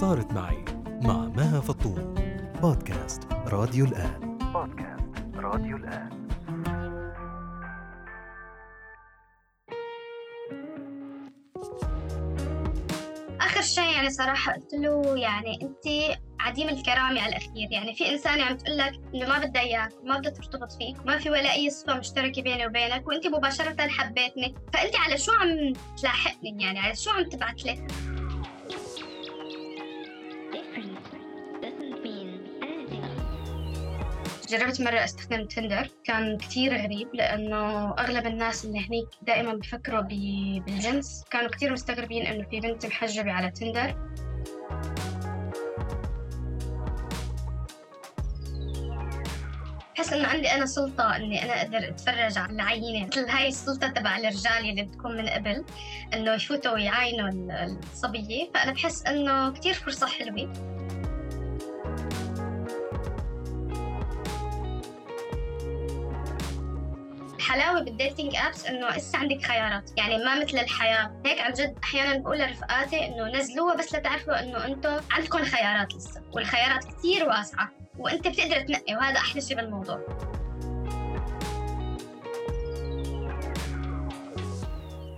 صارت معي مع مها فطوم بودكاست راديو الآن. بودكاست راديو الآن. آخر شيء يعني صراحة قلت له يعني أنت عديم الكرامة على الأخير. يعني في إنسانة عم تقول لك إنه ما بدها إياك ما بدها ترتبط فيك وما في ولا أي صفة مشتركة بيني وبينك وأنت مباشرة حبيتني. فأنت على شو عم تلاحقني؟ يعني على شو عم تبعت لي جربت مرة استخدم تندر كان كتير غريب لأنه أغلب الناس اللي هنيك دائما بفكروا بالجنس. كانوا كتير مستغربين إنه في بنت محجبة على تندر بحس إنه عندي أنا سلطة إني أنا أقدر أتفرج على العينة مثل هاي السلطة تبع الرجال اللي بتكون من قبل إنه يفوتوا ويعاينوا ال- الصبية. فأنا بحس إنه كتير فرصة حلوة. الحلاوة بالديتنج ابس إنه لسه عندك خيارات. يعني ما مثل الحياة. هيك عن جد أحيانا بقول لرفقاتي إنه نزلوها بس لتعرفوا إنه أنتم عندكم خيارات لسه والخيارات كثير واسعة وأنت بتقدر تنقي وهذا أحلى شيء بالموضوع.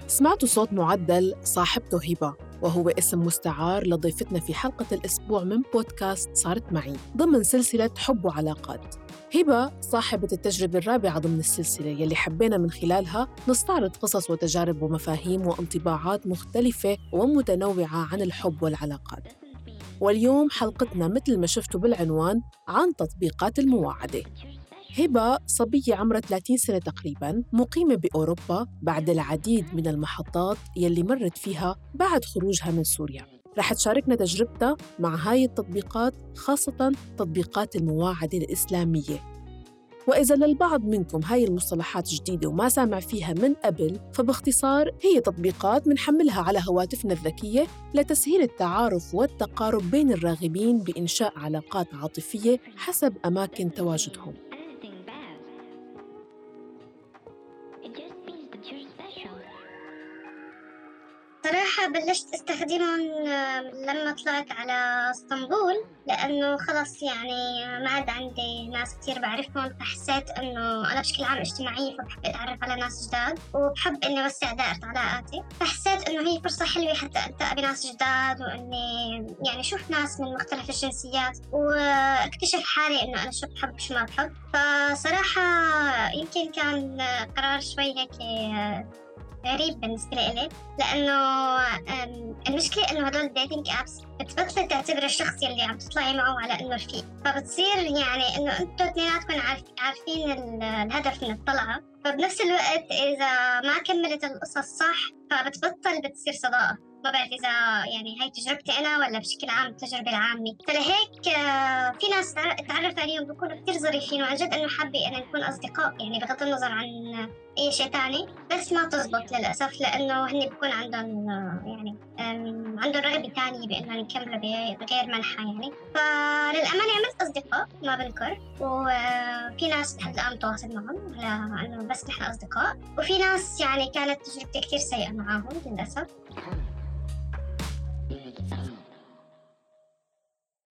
سمعتوا صوت معدل صاحبته هبة. وهو اسم مستعار لضيفتنا في حلقة الأسبوع من بودكاست صارت معي ضمن سلسلة حب وعلاقات. هبة صاحبة التجربة الرابعة ضمن السلسلة يلي حبينا من خلالها نستعرض قصص وتجارب ومفاهيم وانطباعات مختلفة ومتنوعة عن الحب والعلاقات. واليوم حلقتنا مثل ما شفتوا بالعنوان عن تطبيقات المواعدة. هبة صبية عمرها 30 سنة تقريباً مقيمة بأوروبا بعد العديد من المحطات يلي مرت فيها بعد خروجها من سوريا. رح تشاركنا تجربتها مع هاي التطبيقات خاصة تطبيقات المواعدة الإسلامية. وإذا للبعض منكم هاي المصطلحات جديدة وما سامع فيها من قبل فباختصار هي تطبيقات منحملها على هواتفنا الذكية لتسهيل التعارف والتقارب بين الراغبين بإنشاء علاقات عاطفية حسب أماكن تواجدهم. صراحة بلشت أستخدمهم لما طلعت على إسطنبول لأنه خلص يعني ما عاد عندي ناس كتير بعرفهم فحسيت إنه أنا بشكل عام اجتماعية فبحب أتعرف على ناس جداد وبحب إني أوسع دائرة علاقاتي. فحسيت إنه هي فرصة حلوة حتى ألتقى بناس جداد وإني يعني أشوف ناس من مختلف الجنسيات وأكتشف حالي إنه أنا شو بحب شو ما بحب. فصراحة يمكن كان قرار شوي هيك آه، غريب بالنسبة لي لأنه أم، المشكلة إنه هدول ال dating apps بتبطل تعتبر الشخص يلي عم تطلعي معه على إنه رفيق فبتصير يعني إنه أنتوا اثنيناتكم عارف عارفين ال- الهدف من الطلعة. فبنفس الوقت إذا ما كملت القصص صح فبتبطل بتصير صداقة. ما بعرف إذا يعني هاي تجربتي أنا ولا بشكل عام التجربة العامة؟ فلهيك آه، في ناس تع- تعرف عليهم بيكونوا كثير ظريفين وعن جد إنه حابة إن نكون أصدقاء يعني بغض النظر عن أي شيء تاني بس ما تزبط للأسف لأنه هن بيكون عندهم آه، يعني عندهم رغبة تانية بإنهم يكملوا بغير منحة يعني. فللأمانة عملت أصدقاء ما بنكر وفي ناس لحد الآن متواصل معهم على إنه بس نحن أصدقاء وفي ناس يعني كانت تجربتي كتير سيئة معاهم للأسف.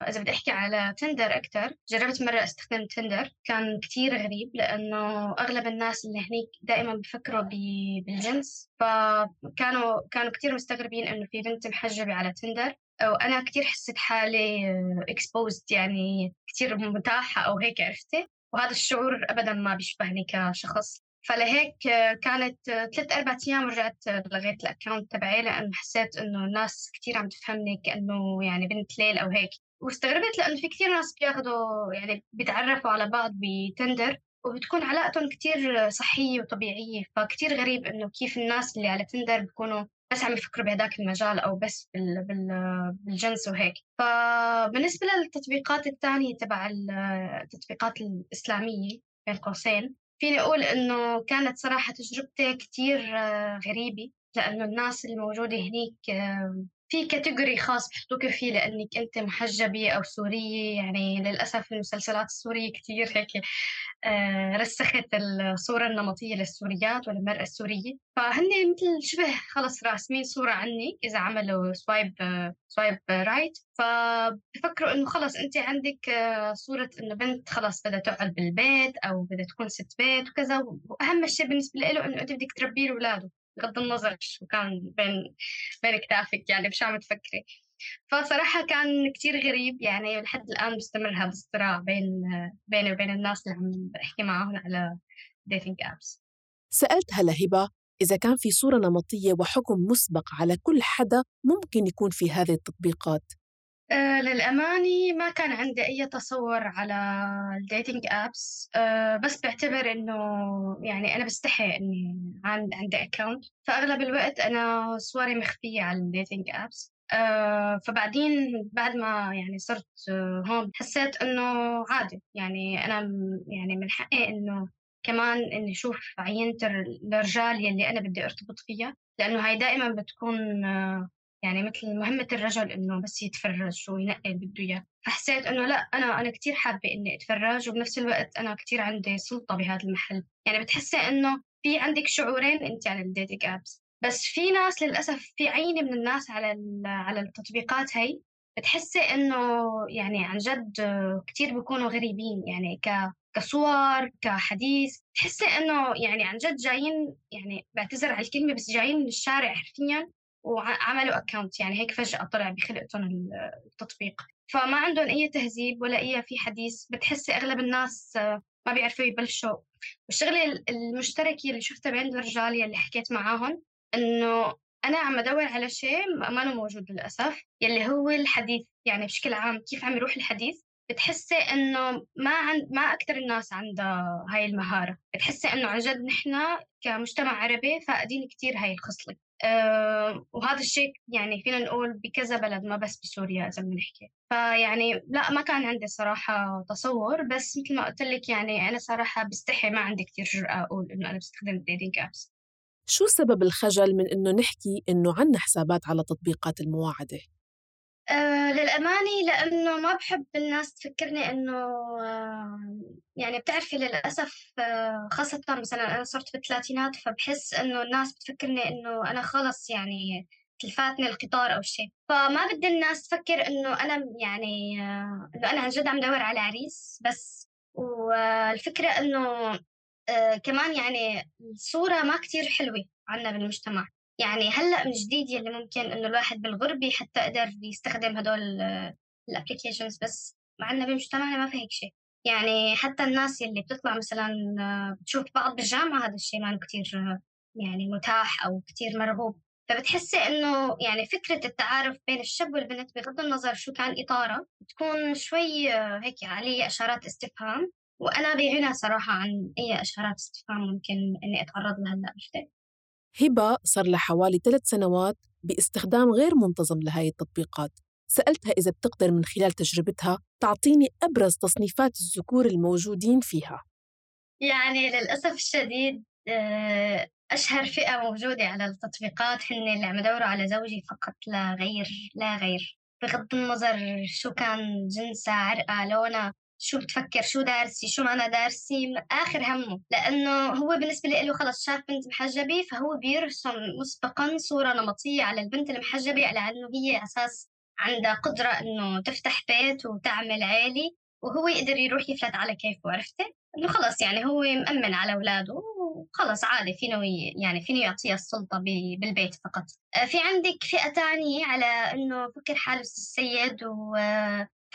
إذا بدي أحكي على تندر أكتر جربت مرة أستخدم تندر كان كتير غريب لأنه أغلب الناس اللي هنيك دائما بفكروا بالجنس فكانوا كانوا كتير مستغربين إنه في بنت محجبة على تندر وأنا كتير حسيت حالي exposed يعني كتير متاحة أو هيك عرفتي؟ وهذا الشعور أبدا ما بيشبهني كشخص. فلهيك كانت ثلاث أربع أيام رجعت لغيت الأكاونت تبعي لأنه حسيت إنه الناس كتير عم تفهمني كأنه يعني بنت ليل أو هيك. واستغربت لأنه في كتير ناس بياخدوا يعني بيتعرفوا على بعض بتندر وبتكون علاقتهم كتير صحية وطبيعية فكتير غريب إنه كيف الناس اللي على تندر بيكونوا بس عم يفكروا بهداك المجال أو بس بال... بال... بالجنس وهيك. فبالنسبة للتطبيقات الثانية تبع ال- التطبيقات الإسلامية بين قوسين فيني أقول إنه كانت صراحة تجربتي كتير آه، غريبة لأنه الناس الموجودة هنيك في category خاص بحطوك فيه لأنك أنت محجبة أو سورية يعني للأسف المسلسلات السورية كتير هيك آه، رسخت الصورة النمطية للسوريات والمرأة السورية. فهن مثل شبه خلص راسمين صورة عني إذا عملوا swipe swipe right فبفكروا إنه خلص أنت عندك آه، صورة إنه بنت خلص بدها تقعد بالبيت أو بدها تكون ست بيت وكذا وأهم شيء بالنسبة له إنه أنت بدك تربي له أولاده. بغض النظر شو كان بين بين كتافك يعني بشو عم تفكري. فصراحة كان كتير غريب يعني لحد الآن مستمر هذا الصراع بين بيني وبين الناس اللي عم بحكي معاهم على dating apps سألتها لهبة إذا كان في صورة نمطية وحكم مسبق على كل حدا ممكن يكون في هذه التطبيقات. للأمانة ما كان عندي أي تصور على ال dating apps آه بس بعتبر إنه يعني أنا بستحي إني عن عندي account فأغلب الوقت أنا صوري مخفية على ال dating apps آه فبعدين بعد ما يعني صرت هون حسيت إنه عادي. يعني أنا يعني من حقي إنه كمان إني أشوف عينة الرجال يلي أنا بدي أرتبط فيها. لأنه هاي دائما بتكون آه يعني مثل مهمة الرجل إنه بس يتفرج وينقي اللي بده إياه. فحسيت إنه لا أنا أنا كتير حابة إني أتفرج وبنفس الوقت أنا كتير عندي سلطة بهذا المحل. يعني بتحسي إنه في عندك شعورين أنت على ال dating apps بس في ناس للأسف في عينة من الناس على على التطبيقات هي بتحسي إنه يعني عن جد كتير بيكونوا غريبين. يعني ك كصور كحديث تحسي إنه يعني عن جد جايين يعني بعتذر على الكلمة بس جايين من الشارع حرفيا وعملوا اكونت يعني هيك فجأة طلع بخلقتهم ال- التطبيق. فما عندهم أي تهذيب ولا أي في حديث. بتحسي أغلب الناس آه، ما بيعرفوا يبلشوا. والشغلة ال- المشتركة اللي شفتها بين الرجال يلي حكيت معاهم إنه أنا عم أدور على شيء ما موجود للأسف يلي هو الحديث. يعني بشكل عام كيف عم يروح الحديث؟ بتحسي إنه ما عند ما أكثر الناس عندها هاي المهارة. بتحسي إنه عن جد نحن كمجتمع عربي فاقدين كتير هاي الخصلة. آه، وهذا الشيء يعني فينا نقول بكذا بلد ما بس بسوريا إذا بدنا نحكي. فيعني لا ما كان عندي صراحة تصور بس مثل ما قلت لك يعني أنا صراحة بستحي ما عندي كتير جرأة أقول إنه أنا بستخدم ال dating apps شو سبب الخجل من إنه نحكي إنه عنا حسابات على تطبيقات المواعدة؟ آه للأمانة لأنه ما بحب الناس تفكرني إنه آه يعني بتعرفي للأسف آه خاصة مثلا أنا صرت بالثلاثينات فبحس إنه الناس بتفكرني إنه أنا خلص يعني تلفاتني القطار أو شيء. فما بدي الناس تفكر إنه أنا يعني إنه أنا عن جد عم دور على عريس بس. والفكرة إنه كمان يعني الصورة ما كتير حلوة عنا بالمجتمع. يعني هلأ من جديد يلي ممكن إنه الواحد بالغربة حتى قدر يستخدم هدول الابلكيشنز بس معنا بمجتمعنا ما في هيك شيء يعني حتى الناس يلي بتطلع مثلا آه، بتشوف بعض بالجامعة هذا الشيء ما كتير آه، يعني متاح أو كتير مرغوب. فبتحسي إنه يعني فكرة التعارف بين الشاب والبنت بغض النظر شو كان إطاره بتكون شوي آه، هيك عليه إشارات استفهام. وأنا بغنى صراحة عن أي إشارات استفهام ممكن إني أتعرض لها هلأ؟ هبة صار لها حوالي ثلاث سنوات باستخدام غير منتظم لهاي التطبيقات. سألتها إذا بتقدر من خلال تجربتها تعطيني أبرز تصنيفات الذكور الموجودين فيها. يعني للأسف الشديد آه، أشهر فئة موجودة على التطبيقات هن اللي عم يدوروا على زوجي فقط لا غير لا غير. بغض النظر شو كان جنسها عرقها لونها. شو بتفكر؟ شو دارسي؟ شو ما أنا دارسي آخر همه لأنه هو بالنسبة له خلص شاف بنت محجبة فهو بيرسم مسبقا صورة نمطية على البنت المحجبة على أنه هي أساس عندها قدرة إنه تفتح بيت وتعمل عيلة وهو يقدر يروح يفلت على كيفه عرفتي؟ إنه خلص يعني هو مأمن على أولاده وخلص عادي فينه يعني فينه يعطيها السلطة بالبيت فقط. آه، في عندك فئة تانية على إنه فكر حاله السيد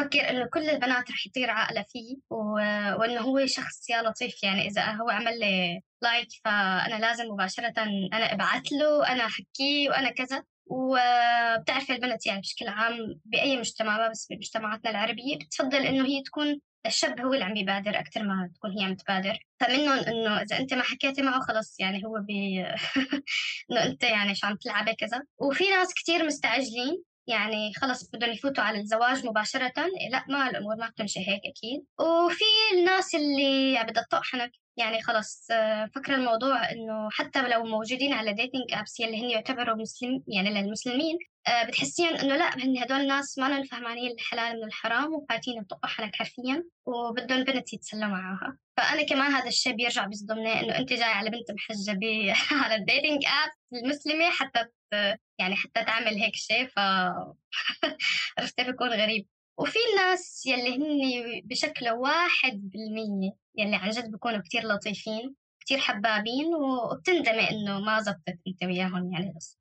وفكر إنه كل البنات رح يطير عقله فيه و- وإنه هو شخص يا لطيف. يعني إذا هو عمل لي لايك فأنا لازم مباشرة أنا أبعث له أنا احكيه وأنا كذا. وبتعرفي البنت يعني بشكل عام بأي مجتمع ما بس بمجتمعاتنا العربية بتفضل إنه هي تكون الشاب هو اللي عم بيبادر أكثر ما تكون هي عم تبادر. فمنهم إنه إذا أنت ما حكيتي معه خلص يعني هو بي إنه أنت يعني شو عم تلعبي كذا. وفي ناس كتير مستعجلين يعني خلص بدهم يفوتوا على الزواج مباشرة لا ما الأمور ما بتمشي هيك أكيد. وفي الناس اللي بدها تطق حنك يعني خلص آه، فكر الموضوع إنه حتى لو موجودين على dating apps يلي هن يعتبروا مسلم يعني للمسلمين آه، بتحسي إنه لا هن هدول الناس ما فهمانين الحلال من الحرام وفايتين يطقوا حنك حرفيا وبدهم بنت يتسلوا معاها. فأنا كمان هذا الشيء بيرجع بيصدمني إنه أنت جاي على بنت محجبة على ال dating app المسلمة حتى يعني حتى تعمل هيك شيء ف عرفتي؟ بيكون غريب. وفي الناس يلي هن بشكل واحد بالمية يلي عن جد بيكونوا كتير لطيفين كتير حبابين وبتندمي إنه ما زبطت أنت وياهم يعني بس.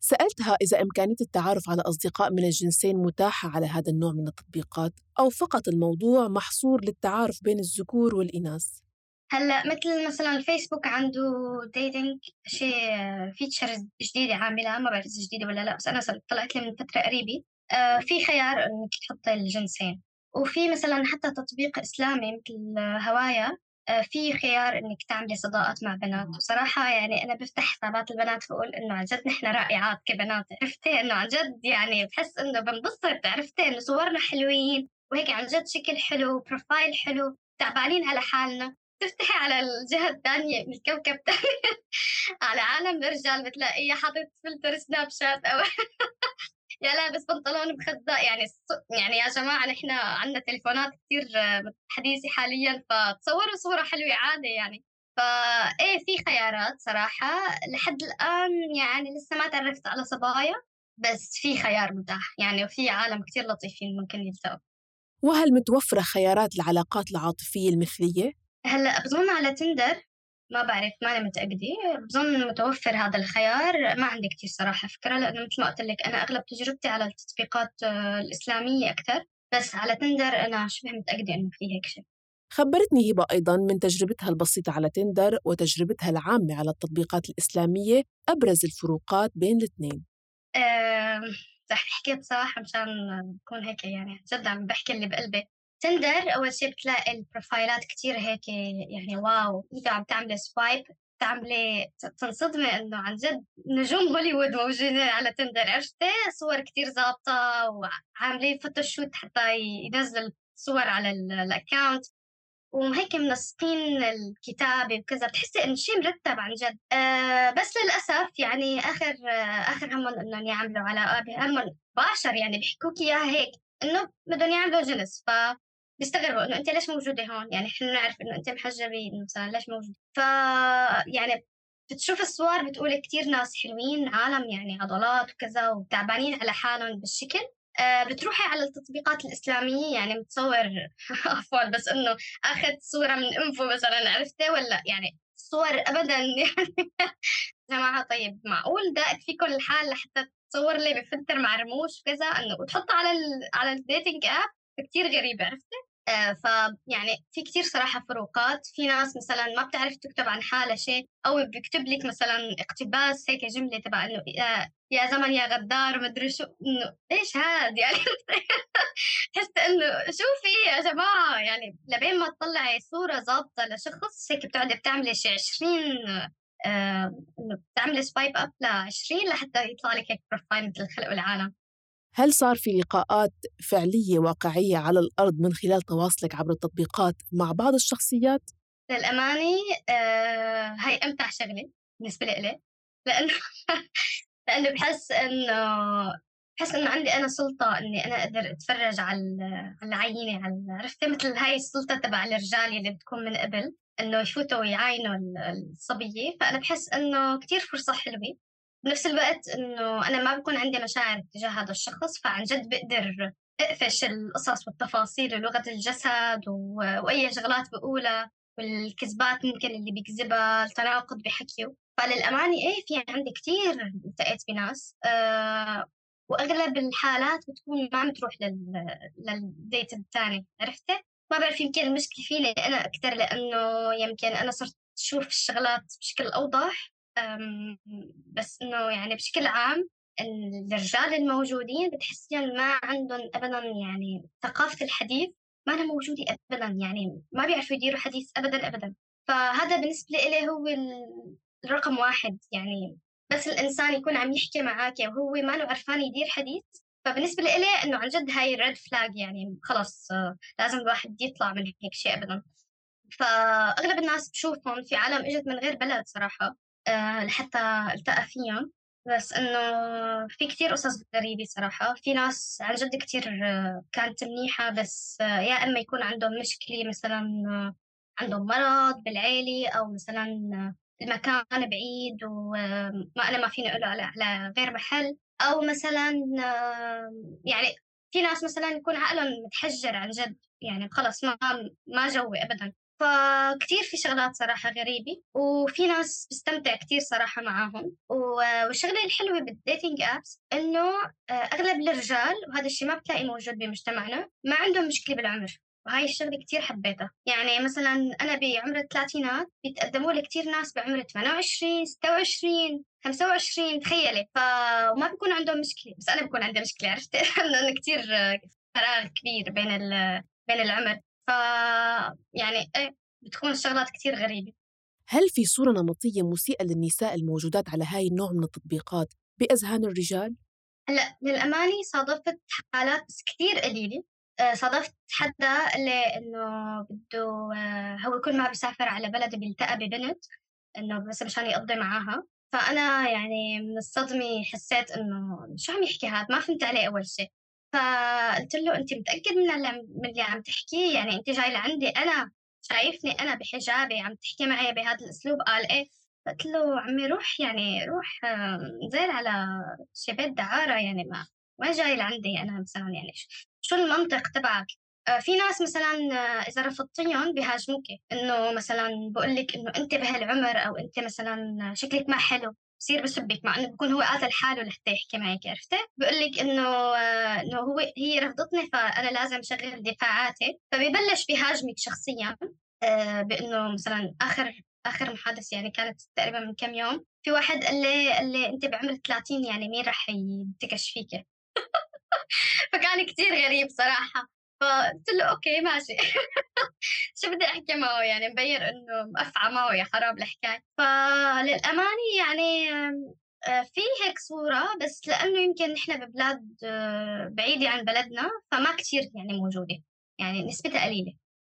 سألتها إذا إمكانية التعرف على أصدقاء من الجنسين متاحة على هذا النوع من التطبيقات أو فقط الموضوع محصور للتعارف بين الذكور والإناث؟ هلأ مثل مثلا الفيسبوك عنده dating شيء features جديدة عاملة ما بعرف إذا جديدة ولا لأ بس صار- طلعت لي من فترة قريبة. آه، في خيار إنك تحطي الجنسين. وفي مثلا حتى تطبيق إسلامي مثل هوايا آه، في خيار إنك تعملي صداقات مع بنات. وصراحة يعني أنا بفتح حسابات البنات بقول إنه عن جد نحن رائعات كبنات. عرفتي؟ إنه عن جد يعني بحس إنه بنبسط. عرفتي؟ إنه صورنا حلوين. وهيك عن جد شكل حلو profile حلو تعبانين على حالنا. تفتحي على الجهة الثانية من الكوكب على عالم الرجال بتلاقيه حاطط فلتر سناب شات أو يا لابس بنطلون بخزاء يعني يعني يا جماعة نحن عندنا تليفونات كتير آه، حديثة حاليا فتصوروا صورة حلوة عادي يعني. فايه في خيارات صراحة. لحد الآن يعني لسه ما تعرفت على صبايا بس في خيار متاح يعني وفي عالم كتير لطيفين ممكن يلتقوا. وهل متوفرة خيارات العلاقات العاطفية المثلية؟ هلأ بظن على تندر؟ ما بعرف ماني متأكدة. بظن متوفر هذا الخيار. ما عندي كتير صراحة فكرة لأنه مثل ما قلت لك أنا أغلب تجربتي على التطبيقات آه، الإسلامية أكثر. بس على تندر أنا شبه متأكدة إنه في هيك شيء. خبرتني هبة أيضا من تجربتها البسيطة على تندر وتجربتها العامة على التطبيقات الإسلامية أبرز الفروقات بين الاثنين. آم، رح احكي بصراحة مشان أكون هيك يعني جد عم بحكي اللي بقلبي. تندر أول شيء بتلاقي ال profile ات كتير هيك يعني wow أنت عم تعملي swipe تعملي تنصدمي إنه عن جد نجوم هوليوود موجودين على تندر عرفتي؟ صور كتير ظابطة وعاملين photoshoot حتى ينزل صور على ال- account. وهيك منسقين الكتابة وكذا بتحسي إنه شيء مرتب عن جد. آه بس للأسف يعني آخر آه آخر همهم إنهم يعملوا علاقة همهم مباشر يعني بيحكوك إياها هيك إنه بدهم يعملوا جنس. ف بيستغربوا إنه أنت ليش موجودة هون؟ يعني إحنا نعرف إنه أنت محجبة إنه مثلا ليش موجودة؟ ف يعني بتشوف الصور بتقول كتير ناس حلوين عالم يعني عضلات وكذا وتعبانين على حالهم بالشكل. آه، بتروحي على التطبيقات الإسلامية يعني متصور عفوا بس إنه أخذ صورة من أنفه مثلا عرفتي؟ ولا يعني صور أبدا يعني جماعة طيب معقول؟ ضايق فيكم الحال لحتى تصور لي بفلتر مع رموش وكذا إنه وتحطه على ال على ال dating app كتير غريبة عرفتي؟ آه فيعني في كتير صراحة فروقات. في ناس مثلا ما بتعرف تكتب عن حالها شيء أو بيكتب لك مثلا اقتباس هيك جملة تبع إنه يا, زمن يا غدار مدري شو إنه إيش هاد؟ يعني حس إنه شوفي يا جماعة يعني لبين ما تطلعي صورة ظابطة لشخص هيك بتقعدي بتعملي شي 20 آه بتعملي swipe up ل 20 لحتى يطلع لك هيك بروفايل مثل الخلق والعالم هل صار في لقاءات فعلية واقعية على الأرض من خلال تواصلك عبر التطبيقات مع بعض الشخصيات؟ للأمانة آه هاي أمتع شغلة بالنسبة لي لأنه لأنه بحس إنه بحس إنه عندي أنا سلطة إني أنا أقدر أتفرج على ال- على العينة على عرفتي مثل هاي السلطة تبع الرجال اللي بتكون من قبل إنه يفوتوا ويعاينوا ال- الصبية فأنا بحس إنه كتير فرصة حلوة بنفس الوقت إنه أنا ما بكون عندي مشاعر تجاه هذا الشخص فعن جد بقدر أقفش القصص والتفاصيل ولغة الجسد و- وأي شغلات بقولها والكذبات ممكن اللي بيكذبها التناقض بحكيه فللأمانة إيه في عندي كتير التقيت بناس آه وأغلب الحالات بتكون ما عم تروح لل... للديت الثاني عرفتي؟ ما بعرف يمكن المشكلة فيني أنا أكثر لأنه يمكن أنا صرت أشوف الشغلات بشكل أوضح بس إنه يعني بشكل عام الرجال الموجودين بتحسين ما عندهم أبدا يعني ثقافة الحديث ما أنا موجودة أبدا يعني ما بيعرفوا يديروا حديث أبدا أبدا. فهذا بالنسبة لي هو ال- الرقم واحد يعني بس الإنسان يكون عم يحكي معك وهو ما له عرفان يدير حديث. فبالنسبة لي إنه عن جد هاي ريد فلاج يعني خلص لازم الواحد يطلع من هيك شيء أبدا. فأغلب الناس بشوفهم في عالم إجت من غير بلد صراحة. لحتى التقى فيهم. بس إنه في كتير قصص غريبة صراحة. في ناس عن جد كتير آه، كانت منيحة بس آه، يا إما يكون عندهم مشكلة مثلا آه، عندهم مرض بالعيلة أو مثلا آه، المكان بعيد وما أنا ما فيني أقول على غير محل. أو مثلا آه، يعني في ناس مثلا يكون عقلهم متحجر عن جد. يعني خلص ما ما جوي أبدا. فكتير في شغلات صراحة غريبة وفي ناس بستمتع كتير صراحة معاهم. والشغلة الحلوة بالديتينج أبس إنه آه، أغلب الرجال وهذا الشيء ما بتلاقي موجود بمجتمعنا ما عندهم مشكلة بالعمر. وهاي الشغلة كتير حبيتها. يعني مثلا أنا بعمر الثلاثينات بيتقدموا لي كتير ناس بعمر 28 26 25 تخيلي. فما بيكون عندهم مشكلة. بس أنا بكون عندي مشكلة عرفت؟ لأنه كتير آه، فراغ كبير بين ال- بين العمر. ف يعني إيه بتكون الشغلات كتير غريبة. هل في صورة نمطية مسيئة للنساء الموجودات على هاي النوع من التطبيقات بأذهان الرجال؟ هلأ للأمانة صادفت حالات بس كتير قليلة. آه، صادفت حدا اللي إنه بده آه، هو كل ما بيسافر على بلد بيلتقى ببنت إنه بس مشان يقضي معاها. فأنا يعني من الصدمة حسيت إنه شو عم يحكي هاد؟ ما فهمت عليه أول شيء فقلت له أنت متأكد من اللي عم تحكيه؟ يعني أنت جاي لعندي أنا شايفني أنا بحجابي عم تحكي معي بهذا الأسلوب؟ قال إيه؟ قلت له عمي روح يعني روح آه، نزل على شي بيت دعارة يعني ما ما جاي لعندي أنا مثلا يعني. شو المنطق تبعك؟ آه، في ناس مثلا آه، إذا رفضتيهم بيهاجموك إنه مثلا بقول لك إنه أنت بهالعمر أو أنت مثلا شكلك ما حلو. بصير بسبك مع إنه بكون هو قاتل حاله لحتى يحكي معك عرفتي؟ بقول لك إنه آه، إنه هو هي رفضتني فأنا لازم شغل دفاعاتي. فبيبلش بيهاجمك شخصيا آه، بإنه مثلا آخر آخر محادثة يعني كانت تقريبا من كم يوم. في واحد قال لي قال لي انت بعمر 30 يعني مين رح ينتكش فيك فكان كتير غريب صراحة. فقلت له أوكي ماشي. شو بدي أحكي معه؟ يعني مبين إنه مقفعه معه يا خراب الحكاية. فللأمانة يعني آه، في هيك صورة بس لأنه يمكن نحن ببلاد آه، بعيدة عن بلدنا فما كتير يعني موجودة. يعني نسبتها قليلة.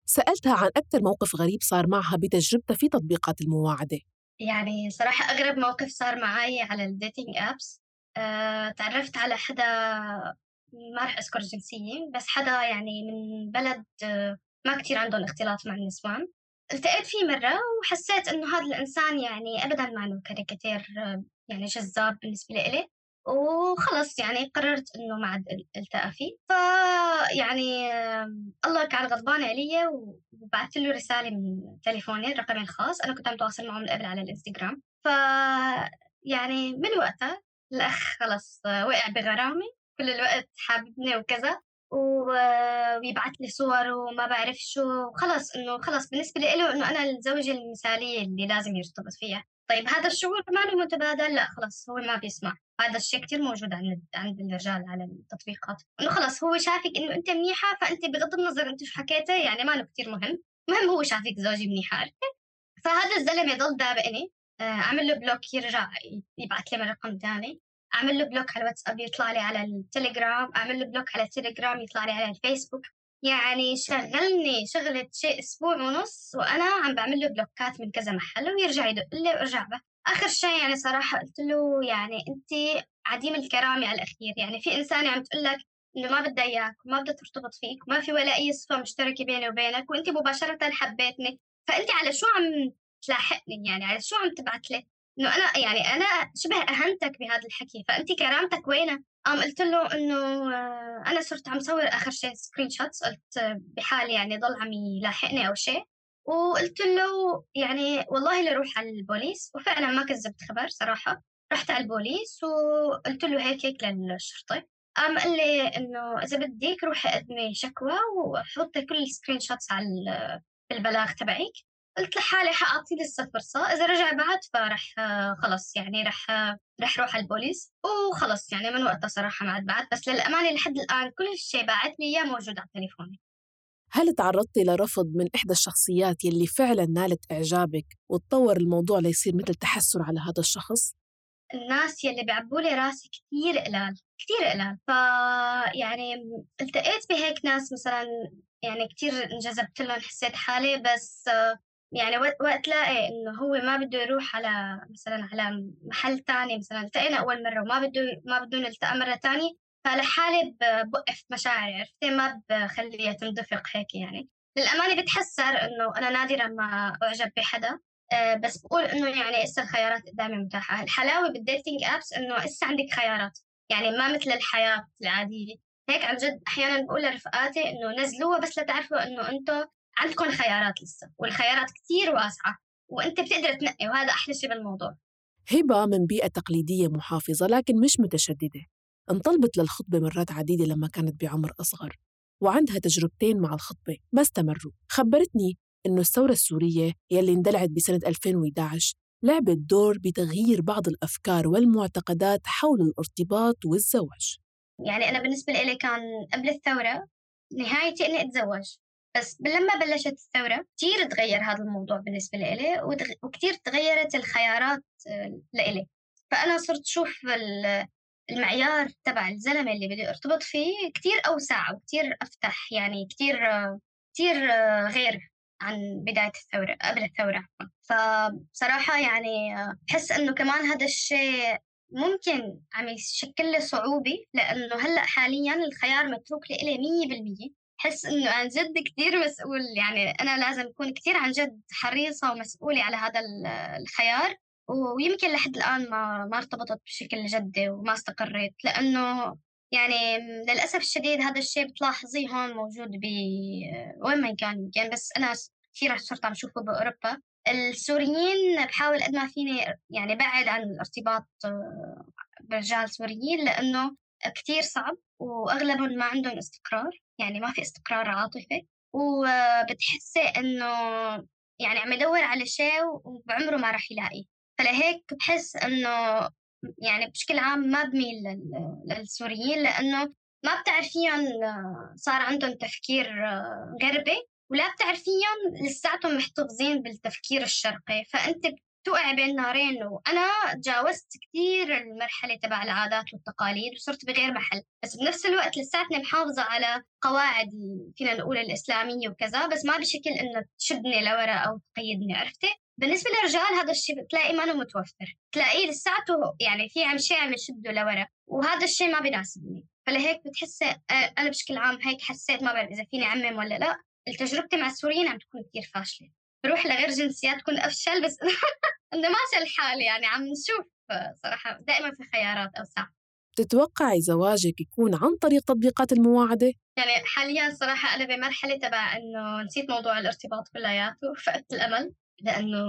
سألتها عن أكثر موقف غريب صار معها بتجربتها في تطبيقات المواعدة. يعني صراحة أغرب موقف صار معي على ال dating apps أه تعرفت على حدا ما رح أذكر جنسية بس حدا يعني من بلد أه ما كتير عندهم اختلاط مع النسوان. التقيت فيه مرة وحسيت إنه هذا الإنسان يعني أبدا ما له character آه، يعني جذاب بالنسبة لإلي وخلص يعني قررت إنه ما عاد إل- ألتقى فيه. ف يعني آم، الله كان غضبان علي وبعثت له رسالة من تليفوني رقمي الخاص. أنا كنت عم تواصل معه من قبل على الإنستغرام. ف يعني من وقتها الأخ خلص آه، وقع بغرامي كل الوقت حاببني وكذا ويبعث لي صور وما بعرف شو خلص إنه خلص بالنسبة له انه أنا الزوجة المثالية اللي لازم يرتبط فيها. طيب هذا الشعور ما متبادل لا خلص هو ما بيسمع. هذا الشيء كتير موجود عند عند الرجال على التطبيقات. إنه خلص هو شافك إنه أنت منيحة فأنت بغض النظر أنت شو حكيتي يعني ما له كتير مهم. مهم هو شافك إنه منيحة فهذا الزلمة ضل دابقني آه، أعمل له block يرجع يبعث لي من رقم ثاني أعمل له block على الواتساب يطلع لي على التليجرام أعمل له block على التليجرام يطلع لي على الفيسبوك. يعني شغلني شغلة شيء أسبوع ونص وأنا عم بعمل له block ات من كذا محل ويرجع يدق لي وارجع به آخر شيء يعني صراحة قلت له يعني انت عديم الكرامة على الأخير. يعني في انسانة عم تقول لك إنه ما بدها إياك وما بدها ترتبط فيك وما في ولا أي صفة مشتركة بيني وبينك وانت مباشرة حبيتني. فانت على شو عم تلاحقني؟ يعني على شو عم تبعت لي إنه أنا يعني أنا شبه اهنتك بهذا الحكي فانت كرامتك وينها قام قلت له إنه آه، أنا صرت عم صور آخر شيء screenshots قلت بحال يعني ضل عم يلاحقني أو شيء وقلت له يعني والله لروح على البوليس وفعلا ما كذبت خبر صراحة رحت على البوليس وقلت له هيك هيك للشرطة قام قال لي إنه إذا بدك روحي قدمي شكوى وحطي كل ال screenshots على ال- البلاغ تبعك قلت لحالي حأعطيه لسه فرصة إذا رجع بعت فرح آه، خلص يعني رح آه، رح روح على البوليس وخلص يعني من وقتها صراحة ما عاد بعت. بس للأمانة لحد الآن كل شيء باعت لي إياه موجود على تليفوني. هل تعرضتي لرفض من إحدى الشخصيات يلي فعلا نالت إعجابك وتطور الموضوع ليصير مثل تحسر على هذا الشخص؟ الناس يلي بيعبوا لي راسي كثير قلال كتير قلال. فيعني التقيت بهيك ناس مثلا يعني كتير انجذبت لهم حسيت حالي بس آه، يعني وقت لاقي إنه هو ما بده يروح على مثلا على محل تاني مثلا التقينا أول مرة وما بده ما بده نلتقى مرة تانية فلحالي بوقف مشاعري عرفتي؟ ما بخليها تندفق هيك يعني. للأمانة بتحسر إنه أنا نادرا ما أعجب بحدا آه، بس بقول إنه يعني إسا الخيارات قدامي متاحة. الحلاوة بالديتينج أبس إنه إسا عندك خيارات يعني ما مثل الحياة العادية. هيك عن جد أحيانا بقول لرفقاتي إنه نزلوها بس لتعرفوا إنه أنتم عندكم خيارات لسه والخيارات كتير واسعة وأنت بتقدر تنقي وهذا أحلى شيء بالموضوع. هبة من بيئة تقليدية محافظة لكن مش متشددة. انطلبت للخطبة مرات عديدة لما كانت بعمر أصغر وعندها تجربتين مع الخطبة ما استمروا. خبرتني إنه الثورة السورية يلي اندلعت بسنة 2011 لعبت دور بتغيير بعض الأفكار والمعتقدات حول الارتباط والزواج. يعني أنا بالنسبة لي كان قبل الثورة نهايتي إني أتزوج. بس لما بلشت الثورة كتير تغير هذا الموضوع بالنسبة لي وتغ- وكتير تغيرت الخيارات آه، لإلي فأنا صرت شوف ال- المعيار تبع الزلمة اللي بدي أرتبط فيه كتير أوسع وكتير أفتح يعني كتير آه، كتير آه، غير عن بداية الثورة قبل الثورة. فبصراحة يعني آه، بحس إنه كمان هذا الشيء ممكن عم يشكل لي صعوبة لأنه هلأ حاليا الخيار متروك لإلي مية بالمية بحس إنه عن جد كتير مسؤول يعني أنا لازم أكون كتير عن جد حريصة ومسؤولة على هذا ال- الخيار ويمكن لحد الآن ما ما ارتبطت بشكل جدي وما استقريت لأنه يعني للأسف الشديد هذا الشيء بتلاحظيه هون موجود ب وين ما كان يمكن بس أنا كثير صرت عم شوفه بأوروبا. السوريين بحاول قد ما فيني يعني بعد عن الارتباط آه، برجال سوريين لأنه كتير صعب وأغلبهم ما عندهم استقرار يعني ما في استقرار عاطفي. وبتحسي إنه يعني عم يدور على شيء وبعمره ما راح يلاقي. فلهيك بحس إنه يعني بشكل عام ما بميل لل- للسوريين لأنه ما بتعرفيهم صار عندهم تفكير غربي ولا بتعرفيهم لساتهم محتفظين بالتفكير الشرقي. فأنت بتوقعي بين نارين وأنا تجاوزت كثير المرحلة تبع العادات والتقاليد وصرت بغير محل. بس بنفس الوقت لساتني محافظة على قواعد فينا نقول الإسلامية وكذا بس ما بشكل إنه تشدني لورا أو تقيدني عرفتي؟ بالنسبة للرجال هذا الشيء بتلاقي ما متوفر. تلاقيه لساته يعني في عم شيء عم يشده لورا وهذا الشيء ما بيناسبني. فلهيك بتحسي آه، أنا بشكل عام هيك حسيت ما بعرف إذا فيني أعمم ولا لا. تجربتي مع السوريين عم تكون كتير فاشلة. بروح لغير جنسيات تكون أفشل بس إنه ماشي الحال يعني. عم نشوف صراحة دائما في خيارات أوسع. تتوقعي زواجك يكون عن طريق تطبيقات المواعدة؟ يعني حاليا صراحة أنا بمرحلة تبع إنه نسيت موضوع الارتباط كلياته فقدت الأمل لأنه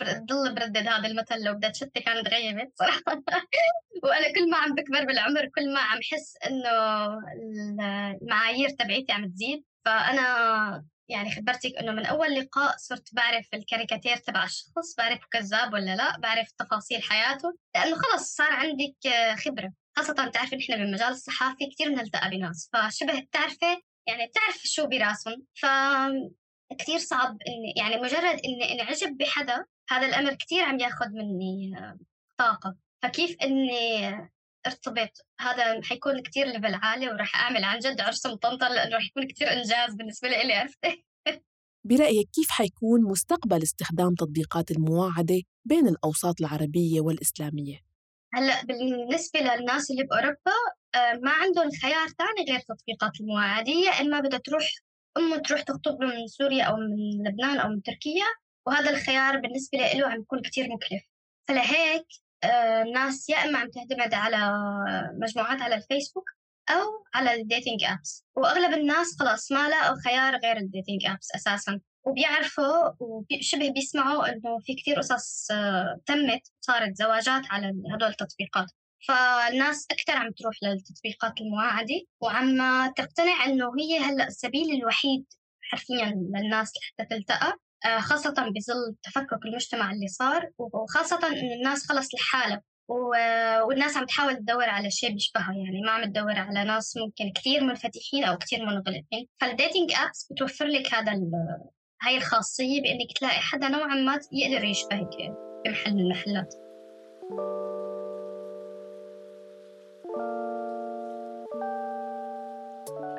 بضل بردد هذا المثل لو بدها شتي كانت غيبت صراحة. وأنا كل ما عم بكبر بالعمر كل ما عم حس إنه المعايير تبعيتي عم تزيد. فأنا يعني خبرتك إنه من أول لقاء صرت بعرف الكاريكاتير تبع الشخص بعرف كذاب ولا لا بعرف تفاصيل حياته لأنه خلص صار عندك خبرة. خاصة بتعرفي نحن بالمجال الصحافي كثير بنلتقى بناس فشبه بتعرفي يعني بتعرف شو براسهم ف كثير صعب اني يعني مجرد اني انعجب بحدا هذا الأمر كثير عم ياخذ مني طاقة. فكيف إني ارتبط هذا حيكون كثير ليفل عالي وراح أعمل عن جد عرس مطنطر لأنه راح يكون كثير إنجاز بالنسبة لي عرفتي برأيك كيف حيكون مستقبل استخدام تطبيقات المواعدة بين الأوساط العربية والإسلامية؟ هلأ بالنسبة للناس اللي بأوروبا آه، ما عندهم خيار ثاني غير تطبيقات المواعدة. إما بدها تروح أمه تروح تخطب له من سوريا أو من لبنان أو من تركيا وهذا الخيار بالنسبة له عم يكون كتير مكلف. فلهيك الناس يا إما عم تعتمد على مجموعات على الفيسبوك أو على ال dating apps وأغلب الناس خلاص ما لقوا خيار غير ال dating apps أساساً. وبيعرفوا وشبه بيسمعوا إنه في كتير قصص آه، تمت صارت زواجات على هدول التطبيقات. فالناس أكثر عم تروح للتطبيقات المواعدة. وعم تقتنع إنه هي هلأ السبيل الوحيد حرفيا للناس لحتى تلتقى. آه، خاصة بظل تفكك المجتمع اللي صار وخاصة إنه الناس خلص لحالها والناس عم تحاول تدور على شيء بيشبهها يعني ما عم تدور على ناس ممكن كثير منفتحين أو كثير منغلقين. فالديتينج أبس بتوفر لك هذا هاي الخاصية بإنك تلاقي حدا نوعا ما يقدر يشبهك بمحل من المحلات.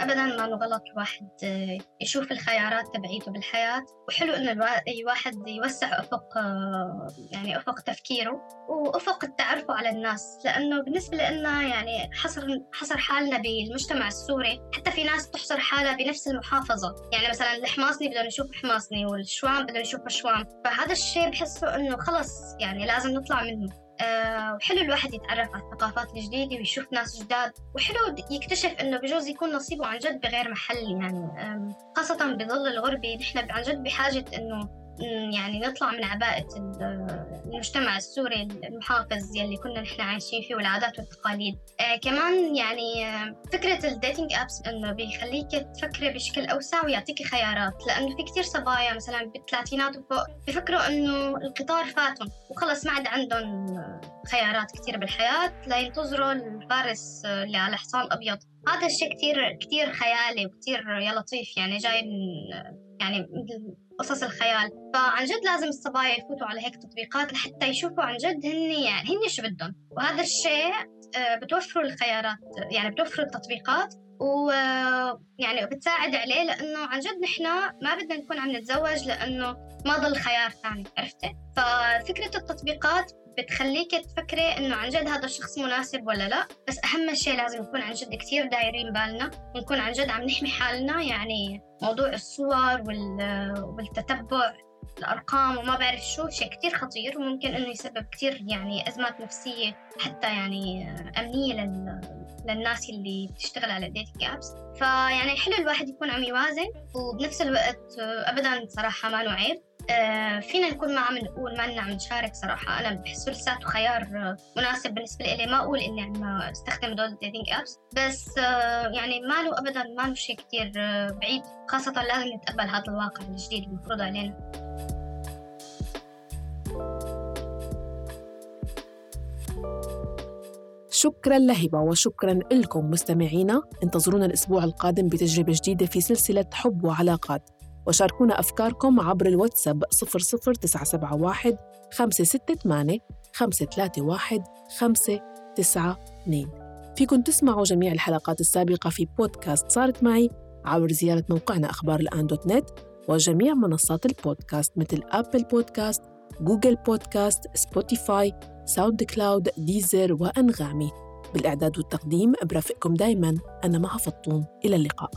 أبدا ما غلط الواحد آه، يشوف الخيارات تبعيته بالحياة. وحلو إنه الوا- أي واحد يوسع أفق آه، يعني أفق تفكيره وأفق تعرفه على الناس. لأنه بالنسبة لنا يعني حصر حصر حالنا بالمجتمع السوري حتى في ناس تحصر حالها بنفس المحافظة. يعني مثلا الحماصني بدهم يشوف حماصني والشوام بدهم يشوفوا شوام فهذا الشيء بحسه إنه خلص يعني لازم نطلع منه. آه، وحلو الواحد يتعرف على الثقافات الجديدة ويشوف ناس جداد. وحلو يكتشف إنه بجوز يكون نصيبه عن جد بغير محل يعني خاصة بظل الغربة نحن عن جد بحاجة إنه يعني نطلع من عباءة ال- المجتمع السوري المحافظ يلي كنا نحن عايشين فيه والعادات والتقاليد. آه كمان يعني آه فكرة الديتنج أبس إنه بيخليك تفكري بشكل أوسع ويعطيكي خيارات لأنه في كتير صبايا مثلا بالثلاثينات وفوق بفكروا إنه القطار فاتهم وخلص ما عاد عندهم خيارات كتير بالحياة لينتظروا الفارس اللي على حصان أبيض. هذا الشيء كتير كتير خيالي وكتير يا لطيف يعني جاي من يعني قصص الخيال. فعن جد لازم الصبايا يفوتوا على هيك تطبيقات لحتى يشوفوا عن جد هن يعني هن شو بدهم. وهذا الشيء آه، بتوفروا الخيارات يعني بتوفروا التطبيقات. ويعني بتساعد عليه لأنه عن جد نحن ما بدنا نكون عم نتزوج لأنه ما ضل خيار ثاني عرفتي؟ ففكرة التطبيقات بتخليك تفكري إنه عن جد هذا الشخص مناسب ولا لا بس أهم شيء لازم نكون عن جد كثير دايرين بالنا ونكون عن جد عم نحمي حالنا يعني موضوع الصور وال- والتتبع. الأرقام وما بعرف شو شيء كتير خطير وممكن إنه يسبب كتير يعني أزمات نفسية حتى يعني أمنية لل... للناس اللي بتشتغل على ال dating apps فيعني حلو الواحد يكون عم يوازن وبنفس الوقت آه، ابدا صراحة ما عيب آه، فينا نكون ما عم نقول ما عم نشارك صراحة. أنا بحسه لساته خيار آه، مناسب بالنسبة لي ما أقول إني عم أستخدم دول الديتنج ابس بس آه، يعني ما له ابدا ما له شيء كثير بعيد. خاصة لازم نتقبل هذا الواقع الجديد المفروض علينا. شكرا لهبة وشكرا لكم مستمعينا. انتظرونا الأسبوع القادم بتجربة جديدة في سلسلة حب وعلاقات. وشاركونا أفكاركم عبر الواتساب 00971 568 531 592 فيكن تسمعوا جميع الحلقات السابقة في بودكاست صارت معي عبر زيارة موقعنا أخبار الآن dot net وجميع منصات البودكاست مثل Apple Podcast Google Podcast Spotify SoundCloud Deezer وأنغامي. بالإعداد والتقديم برافقكم دايما. أنا مها فطوم. إلى اللقاء.